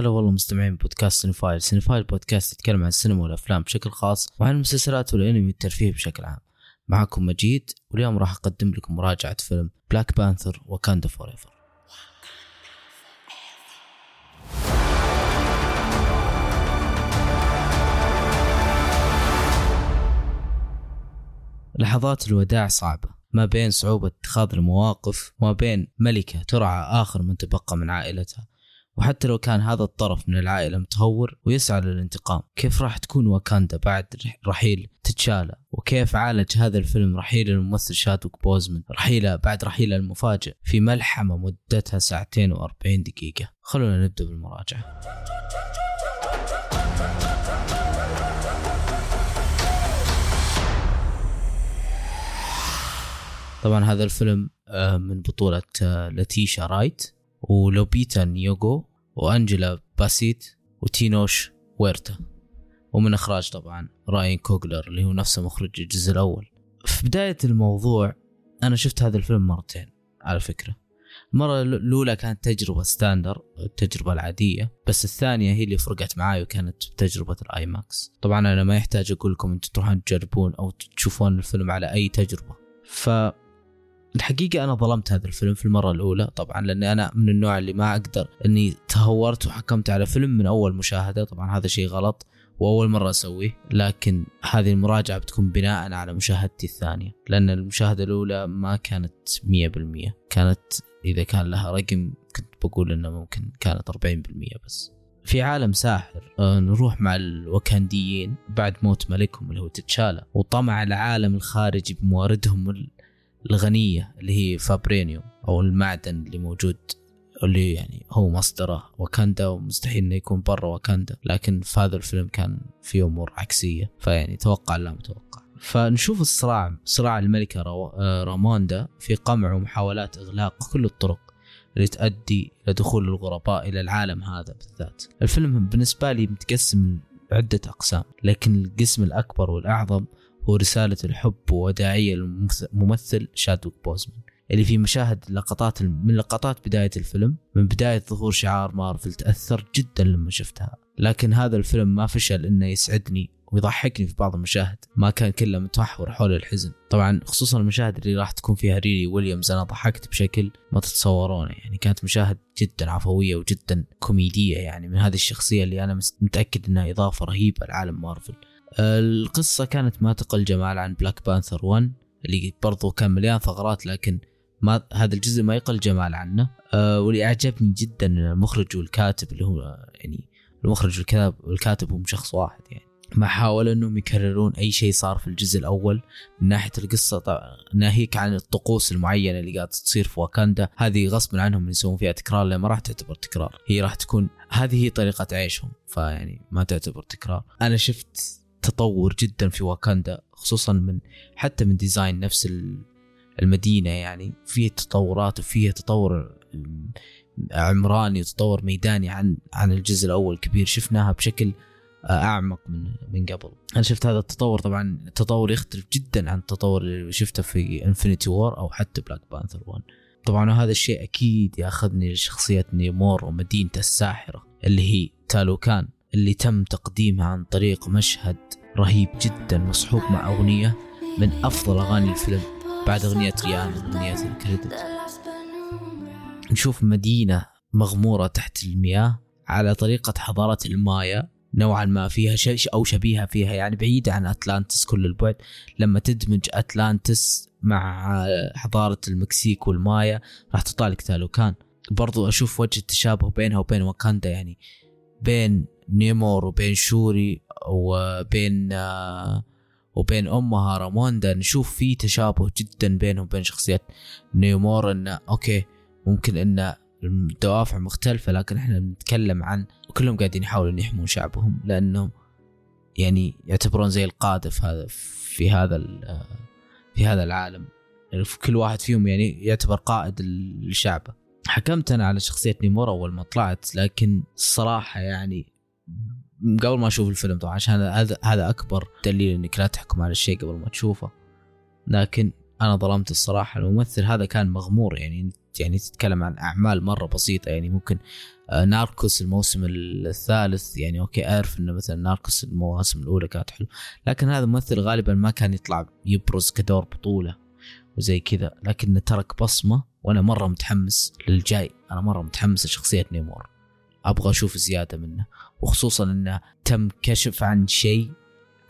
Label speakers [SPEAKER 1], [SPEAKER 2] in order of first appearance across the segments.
[SPEAKER 1] هلا والله مستمعين بودكاست Cinephile، Cinephile بودكاست يتكلم عن السينما والأفلام بشكل خاص وعن المسلسلات والأنمي والترفيه بشكل عام. معكم مجيد واليوم راح أقدم لكم مراجعة فيلم Black Panther Wakanda Forever. لحظات الوداع صعبة ما بين صعوبة اتخاذ المواقف وما بين ملكة ترعى آخر من تبقى من عائلتها وحتى لو كان هذا الطرف من العائلة متهور ويسعى للانتقام كيف راح تكون واكاندا بعد رحيل تتشالا وكيف عالج هذا الفيلم رحيل الممثل شادوك بوزمن؟ رحيله بعد رحيله المفاجئ في ملحمة مدتها ساعتين وأربعين دقيقة. خلونا نبدأ بالمراجعة. طبعا هذا الفيلم آه، من بطولة آه، لاتيشا رايت ولوبيتا نيوغو وأنجلا باسيت وتينوش ويرتا. ومن إخراج طبعا راين كوغلر اللي هو نفسه مخرج الجزء الأول. في بداية الموضوع أنا شفت هذا الفيلم مرتين على فكرة. المرة الأولى كانت تجربة standard التجربة العادية بس الثانية هي اللي فرقت معاي وكانت تجربة ال IMAX. طبعا أنا ما يحتاج أقول لكم أنتم تروحون تجربون أو تشوفون الفيلم على أي تجربة. ف الحقيقة أنا ظلمت هذا الفيلم في المرة الأولى طبعا لأني أنا من النوع اللي ما أقدر أني تهورت وحكمت على فيلم من أول مشاهدة طبعا هذا شيء غلط وأول مرة أسويه لكن هذه المراجعة بتكون بناء على مشاهدتي الثانية لأن المشاهدة الأولى ما كانت مية بالمية كانت إذا كان لها رقم كنت بقول أنه ممكن كانت أربعين بالمية بس. في عالم ساحر آه، نروح مع الوكانديين بعد موت ملكهم اللي هو تتشالا وطمع العالم الخارجي بمواردهم الغنية اللي هي فابرينيوم أو المعدن اللي موجود اللي يعني هو مصدره واكاندا ومستحيل إنه يكون برا واكاندا لكن في هذا الفيلم كان في أمور عكسية فيعني توقع لا متوقع فنشوف الصراع صراع الملكة آه، راموندا في قمع ومحاولات إغلاق كل الطرق اللي تؤدي إلى دخول الغرباء إلى العالم هذا بالذات. الفيلم بالنسبة لي متقسم عده أقسام لكن القسم الأكبر والأعظم هو رسالة الحب ووداعية للممثل شادوك بوزمان اللي في مشاهد لقطات من لقطات بداية الفيلم من بداية ظهور شعار مارفل تأثرت جدا لما شفتها. لكن هذا الفيلم ما فشل إنه يسعدني ويضحكني في بعض المشاهد ما كان كله متمحور حول الحزن. طبعا خصوصا المشاهد اللي راح تكون فيها ريلي ويليامز أنا ضحكت بشكل ما تتصورونه يعني كانت مشاهد جدا عفوية وجدا كوميدية يعني من هذه الشخصية اللي أنا متأكد إنها إضافة رهيبة لعالم مارفل. القصة كانت ما تقل جمال عن Black Panther 1 اللي برضو كان مليان ثغرات لكن ما هذا الجزء ما يقل جمال عنه. أه واللي أعجبني جدا المخرج والكاتب اللي هو يعني المخرج والكاتب والكاتب هم شخص واحد يعني. ما حاولوا إنهم يكررون أي شيء صار في الجزء الأول من ناحية القصة طبعا ناهيك عن الطقوس المعينة اللي قاعدة تصير في واكاندا. هذه غصب عنهم يسوون فيها تكرار لأن ما راح تعتبر تكرار. هي راح تكون هذه هي طريقة عيشهم فيعني ما تعتبر تكرار. أنا شفت تطور جدا في واكاندا خصوصا من حتى من design نفس المدينة يعني. فيها تطورات وفيها تطور عمراني وتطور ميداني عن عن الجزء الأول كبير. شفناها بشكل آه، أعمق من من قبل. أنا شفت هذا التطور طبعا التطور يختلف جدا عن التطور اللي شفته في Infinity War أو حتى Black Panther 1 طبعا هذا الشيء أكيد يأخذني لشخصية نيمور ومدينته الساحرة اللي هي تالوكان اللي تم تقديمها عن طريق مشهد رهيب جدا مصحوب مع أغنية من أفضل أغاني الفيلم بعد أغنية ريانا أغنية الكريدت. نشوف مدينة مغمورة تحت المياه على طريقة حضارة المايا نوعا ما فيها شيء أو شبيهة فيها يعني بعيدة عن أتلانتس كل البعد. لما تدمج أتلانتس مع حضارة المكسيك والمايا راح تطلع لك تالوكان برضو أشوف وجه التشابه بينها وبين واكاندا يعني بين نيمور وبين شوري وبين وبين أمها راموندا نشوف في تشابه جدا بينهم وبين شخصيات نيمور انه أوكي ممكن إن الدوافع مختلفة لكن إحنا بنتكلم عن كلهم قاعدين يحاولون يحمون شعبهم لأنهم يعني يعتبرون زي القادة في هذا في هذا في هذا العالم. كل واحد فيهم يعني يعتبر قائد لشعبه. حكمت أنا على شخصية نيمور أول ما طلعت لكن الصراحة يعني قبل ما أشوف الفيلم طبعا عشان هذا هذا أكبر دليل إنك لا تحكم على الشيء قبل ما تشوفه. لكن أنا ظلمت الصراحة. الممثل هذا كان مغمور يعني يعني تتكلم عن أعمال مرة بسيطة. يعني ممكن آه، ناركوس الموسم الثالث يعني أوكي أعرف إنه مثلا ناركوس المواسم الأولى كانت حلو لكن هذا الممثل غالبا ما كان يطلع يبرز كدور بطولة وزي كذا. لكنه ترك بصمة وأنا مرة متحمس للجاي. أنا مرة متحمس لشخصية نيمور. أبغى أشوف زيادة منه وخصوصا إنه تم كشف عن شيء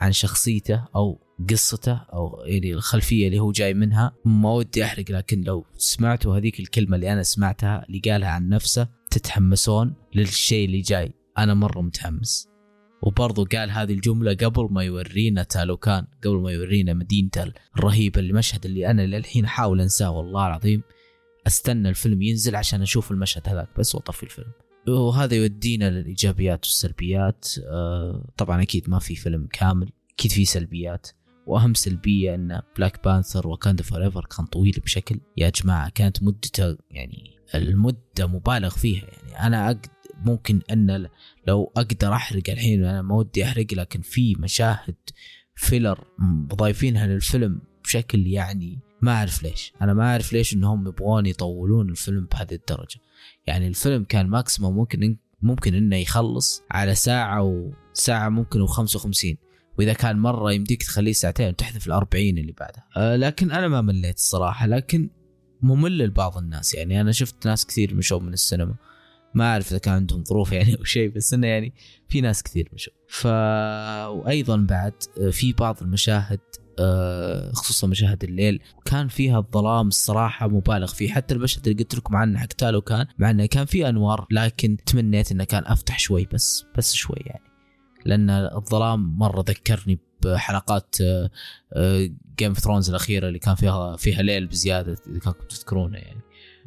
[SPEAKER 1] عن شخصيته أو قصته أو يعني الخلفية اللي هو جاي منها. ما ودي أحرق لكن لو سمعتوا هذيك الكلمة اللي أنا سمعتها اللي قالها عن نفسه تتحمسون للشيء اللي جاي. أنا مرة متحمس. وبرضه قال هذه الجملة قبل ما يورينا تالوكان قبل ما يورينا مدينته الرهيبة المشهد اللي أنا للحين أحاول أنساه والله العظيم. أستنى الفيلم ينزل عشان أشوف المشهد هذاك بس وأطفي الفيلم. وهذا يودينا للإيجابيات والسلبيات. آه طبعا أكيد ما في فيلم كامل أكيد في سلبيات. وأهم سلبية إن Black Panther Wakanda Forever كان طويل بشكل. يا جماعة كانت مدته يعني المدة مبالغ فيها. يعني أنا أقدر ممكن إن لو أقدر أحرق الحين أنا ما ودي أحرق لكن في مشاهد filler ضايفينها للفيلم بشكل يعني ما أعرف ليش. أنا ما أعرف ليش إنهم يبغون يطولون الفيلم بهذه الدرجة. يعني الفيلم كان ماكسيموم ممكن ممكن إنه يخلص على ساعة وساعه ممكن و55 وإذا كان مرة يمديك تخليه ساعتين وتحذف الأربعين اللي بعدها. أه لكن أنا ما مليت الصراحة. لكن ممل لبعض الناس. يعني أنا شفت ناس كثير مشوا من السينما. ما أعرف إذا كان عندهم ظروف يعني أو شيء بس إنه يعني في ناس كثير مشوا. ف وأيضا بعد في بعض المشاهد خصوصا مشاهد الليل. كان فيها الظلام الصراحة مبالغ فيه. حتى المشهد اللي قلت لكم عنه حق تالوكان مع إنه كان فيه أنوار لكن تمنيت إنه كان أفتح شوي بس بس شوي يعني. لأن الظلام مرة ذكرني بحلقات Game of Thrones الأخيرة اللي كان فيها فيها ليل بزيادة إذا كنتم تذكرونه يعني.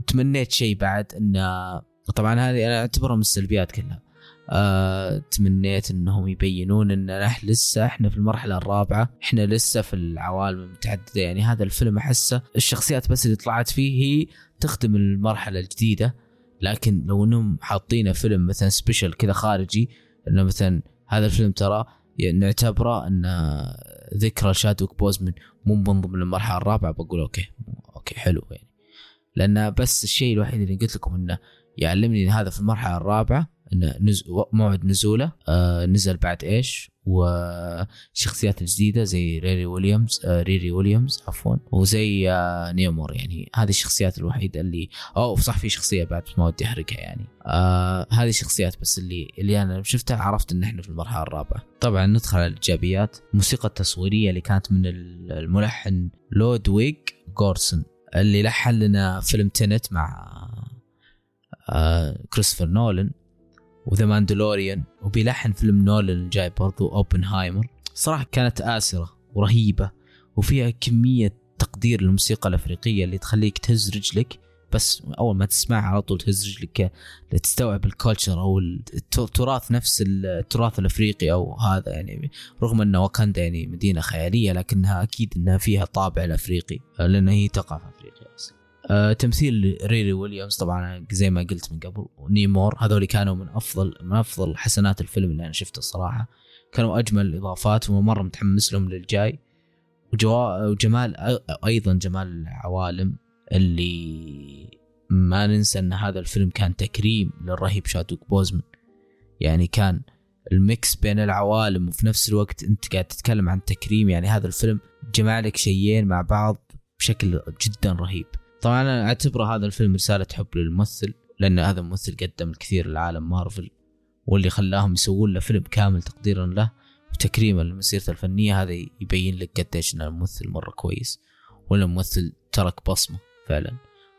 [SPEAKER 1] تمنيت شيء بعد إنه طبعا هذه أنا أعتبرها من السلبيات كلها. أه تمنيت إنهم يبينون إن نحن لسه إحنا في المرحلة الرابعة. إحنا لسه في العوالم المتعددة. يعني هذا الفيلم أحسه الشخصيات بس اللي طلعت فيه هي تخدم المرحلة الجديدة. لكن لو إنهم حاطينه فيلم مثلا special كذا خارجي إنه مثلا هذا الفيلم ترى يعني نعتبره إن ذكرى شادويك بوزمن مو من ضمن المرحله الرابعة. بقول أوكي أوكي حلو يعني. لأن بس الشيء الوحيد اللي قلت لكم إنه يعلمني إن هذا في المرحلة الرابعة نز... موعد نزوله آه نزل بعد إيش؟ وشخصيات الجديده زي ريري ويليامز آه ريري ويليامز عفوا وزي آه نيمور يعني. هذه الشخصيات الوحيدة اللي أو صح في شخصية بعد ما ودي أحرقها يعني. آه هذه الشخصيات بس اللي اللي أنا شفتها عرفت إن إحنا في المرحلة الرابعة. طبعا ندخل على الإيجابيات. الموسيقى التصويرية اللي كانت من الملحن لودويج جورانسون اللي لحن لنا فيلم Tenet مع آه كريستوفر نولن و The Mandalorian وبيلحن فيلم نولن الجاي برضو Oppenheimer. صراحة كانت آسرة ورهيبة وفيها كمية تقدير للموسيقى الأفريقية اللي تخليك تهز رجلك بس أول ما تسمعها على طول تهز رجلك لتستوعب ال culture أو التراث نفس التراث الأفريقي أو هذا يعني رغم أن واكاندا يعني مدينة خيالية لكنها أكيد أنها فيها طابع الأفريقي لأنها هي تقع في أفريقيا أصلا. آه تمثيل ريري ويليامز طبعا زي ما قلت من قبل ونيمور هذول كانوا من أفضل من أفضل حسنات الفيلم اللي أنا شفته الصراحة. كانوا أجمل الاضافات ومرة متحمس لهم للجاي. وجوا وجمال أيضا جمال العوالم اللي ما ننسى إن هذا الفيلم كان تكريم للرهيب شادوك بوزمن يعني كان الميكس بين العوالم وفي نفس الوقت أنت قاعد تتكلم عن تكريم. يعني هذا الفيلم جمع لك شيئين مع بعض بشكل جدا رهيب. طبعا أنا اعتبر هذا الفيلم رسالة حب للممثل لأن هذا الممثل قدم الكثير لعالم مارفل واللي خلاهم يسوون له فيلم كامل تقديرا له وتكريما لمسيرته الفنية هذا يبين لك قديش إن الممثل مرة كويس ولا الممثل ترك بصمة فعلا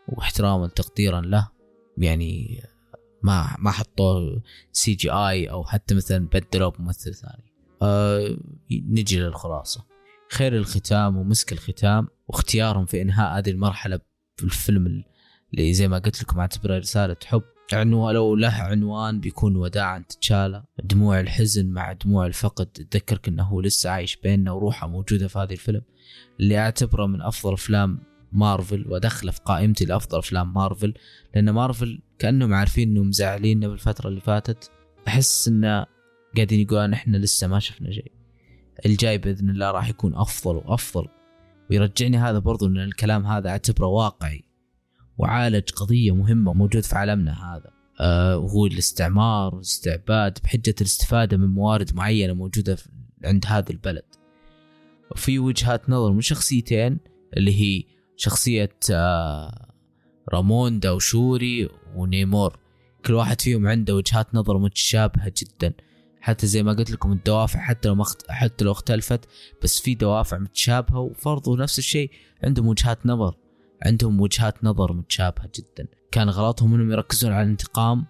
[SPEAKER 1] واحتراما تقديرا له يعني ما ما حطوه CGI أو حتى مثلا بدلوه بممثل ثاني. أه نجي للخلاصة. خير الختام ومسك الختام واختيارهم في إنهاء هذه المرحلة في الفيلم اللي زي ما قلت لكم اعتبره رسالة حب. عنوان لو له عنوان بيكون وداعا تتشالى دموع الحزن مع دموع الفقد. تذكرك إنه هو لسه عايش بيننا وروحه موجودة في هذه الفيلم. اللي أعتبره من أفضل أفلام مارفل وادخله في قائمتي لأفضل أفلام مارفل. لأن مارفل كأنهم عارفين إنهم مزعليننا بالفترة اللي فاتت. أحس انه قاعدين يقولون إحنا لسه ما شفنا شيء. الجاي بإذن الله راح يكون أفضل وأفضل ويرجعني هذا برضو إن الكلام هذا أعتبره واقعي. وعالج قضية مهمة موجود في عالمنا هذا. آه وهو الاستعمار والاستعباد بحجة الاستفادة من موارد معينة موجودة عند هذا البلد. وفي وجهات نظر من شخصيتين اللي هي شخصية آه راموندا وشوري ونيمور. كل واحد فيهم عنده وجهات نظر متشابهة جدا. حتى زي ما قلت لكم الدوافع حتى لو مخت... حتى لو اختلفت بس في دوافع متشابهة وفرضوا نفس الشيء عندهم وجهات نظر. عندهم وجهات نظر متشابهة جدا. كان غلطهم إنهم يركزون على الانتقام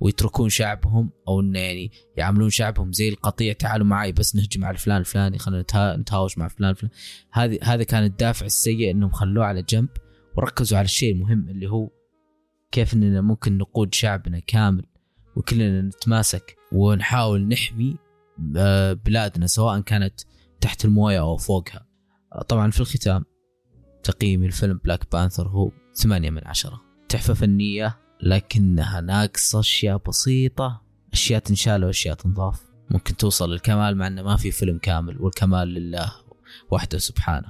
[SPEAKER 1] ويتركون شعبهم أو إنه يعني يعاملون شعبهم زي القطيع تعالوا معي بس نهجم على فلان الفلاني خلينا نتهاوش مع فلان فلان. هذه هذا كان الدافع السيء إنهم خلوه على جنب وركزوا على الشيء المهم اللي هو كيف إننا ممكن نقود شعبنا كامل. وكلنا نتماسك ونحاول نحمي آه، بلادنا سواء كانت تحت الموية أو فوقها. طبعا في الختام تقييمي الفيلم Black Panther هو ثمانية من عشرة. تحفة فنية لكنها ناقصة أشياء بسيطة أشياء تنشال وأشياء تنضاف. ممكن توصل للكمال مع أنه ما في فيلم كامل والكمال لله وحده سبحانه.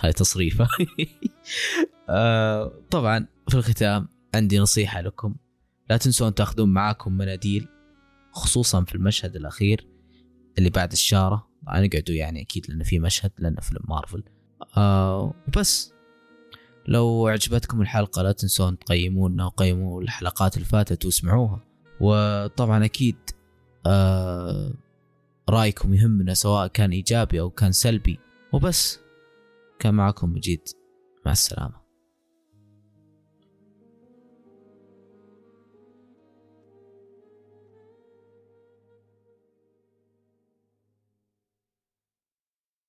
[SPEAKER 1] هاي تصريفة. آه، طبعا في الختام عندي نصيحة لكم. لا تنسون تأخذون معاكم مناديل خصوصا في المشهد الأخير اللي بعد الشارة. نقعدوا يعني أكيد لأنه في مشهد لأنه فيلم مارفل. آه وبس. لو عجبتكم الحلقة لا تنسون تقيمونا وقيموا الحلقات اللي فاتت واسمعوها. وطبعا أكيد آه رأيكم يهمنا سواء كان إيجابي أو كان سلبي. وبس. كان معكم مجيد. مع السلامة.